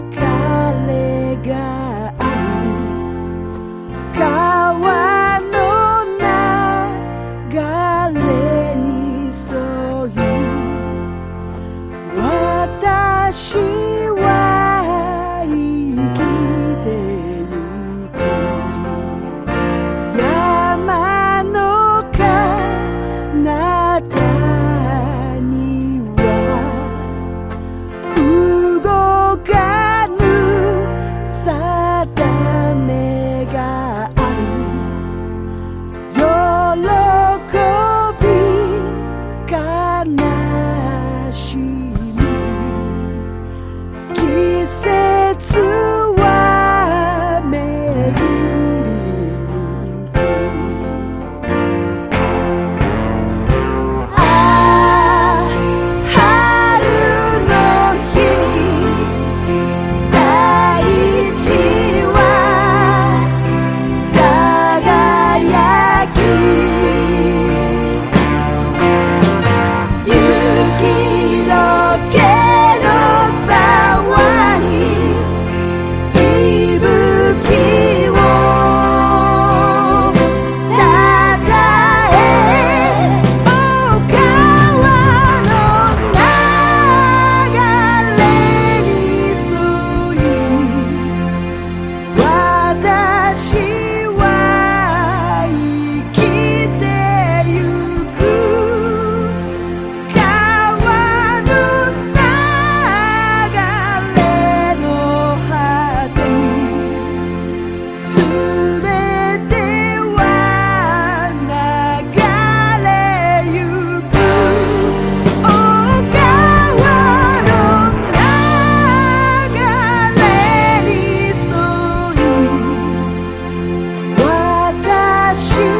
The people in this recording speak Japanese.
れがあり川の流れに沿い私 said to past you.